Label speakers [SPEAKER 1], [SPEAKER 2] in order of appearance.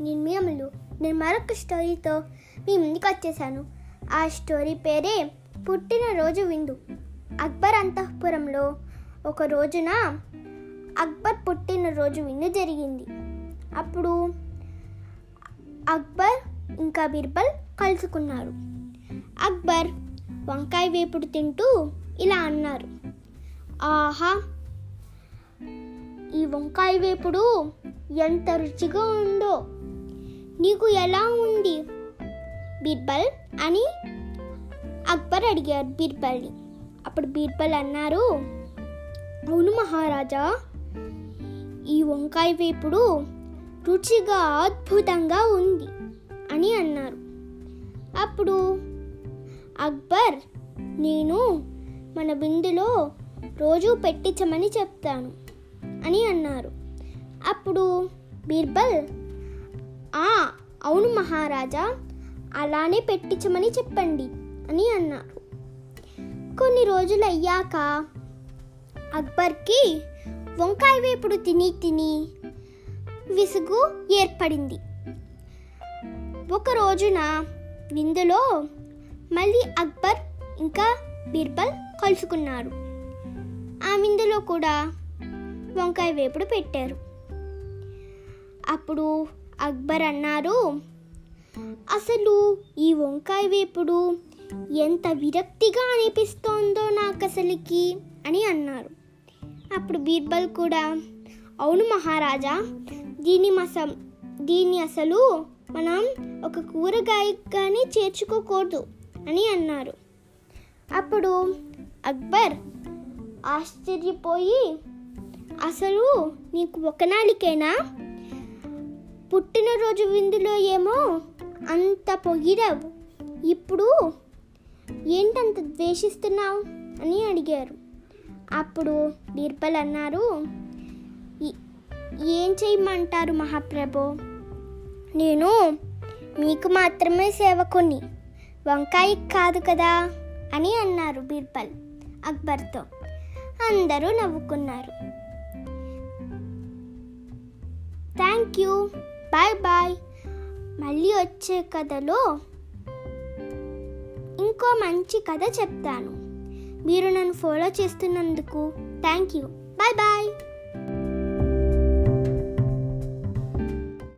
[SPEAKER 1] నేను మీ నేను మరొక స్టోరీతో మీ ముందుకు వచ్చేసాను. ఆ స్టోరీ పేరే పుట్టినరోజు విందు. అక్బర్ అంతఃపురంలో ఒక రోజున అక్బర్ పుట్టినరోజు విందు జరిగింది. అప్పుడు అక్బర్ ఇంకా బిర్బల్ కలుసుకున్నారు. అక్బర్ వంకాయ వేపుడు తింటూ ఇలా అన్నారు. ఆహా! ఈ వంకాయ వేపుడు ఎంత రుచిగా ఉందో! నీకు ఎలా ఉంది? బీర్బల్ అని అక్బర్ అడిగారు బీర్బల్ని. అప్పుడు బీర్బల్ అన్నారు అవును మహారాజా ఈ వంకాయ వేపుడు రుచిగా అద్భుతంగా ఉంది అని అన్నారు. అప్పుడు అక్బర్ నేను మన బిందులో రోజు పెట్టించమని చెప్తాను అని అన్నారు. అప్పుడు బీర్బల్ ఆ అవును మహారాజా. అలానే పెట్టించమని చెప్పండి అని అన్నారు. కొన్ని రోజులు అయ్యాక అక్బర్కి వంకాయ వేపుడు తిని తిని విసుగు ఏర్పడింది. ఒక రోజున విందులో మళ్ళీ అక్బర్ ఇంకా బీర్బల్ కలుసుకున్నారు. ఆ విందులో కూడా వంకాయ వేపుడు పెట్టారు. అప్పుడు అక్బర్ అన్నారు. అసలు ఈ వంకాయ వేపుడు ఎంత విరక్తిగా అనిపిస్తోందో నాకు అసలుకి అని అన్నారు. అప్పుడు బీర్బల్ కూడా అవును మహారాజా దీని మసం దీన్ని అసలు మనం ఒక కూరగాయగానే చేర్చుకోకూడదు అని అన్నారు. అప్పుడు అక్బర్ ఆశ్చర్యపోయి అసలు నీకు ఒక నాలికేనా? పుట్టినరోజు విందులో ఏమో అంత పొగిడావు. ఇప్పుడు ఏంటంత ద్వేషిస్తున్నావు అని అడిగారు. అప్పుడు బీర్బల్ అన్నారు ఏం చేయమంటారు మహాప్రభు? నేను మీకు మాత్రమే సేవకుని వంకాయ కాదు కదా అని అన్నారు బీర్బల్ అక్బర్తో. అందరూ నవ్వుకున్నారు. Thank you. Bye bye. మళ్ళీ వచ్చే కథలో ఇంకో మంచి కథ చెప్తాను. మీరు నన్ను ఫాలో చేస్తున్నందుకు థ్యాంక్ యూ బాయ్ బాయ్.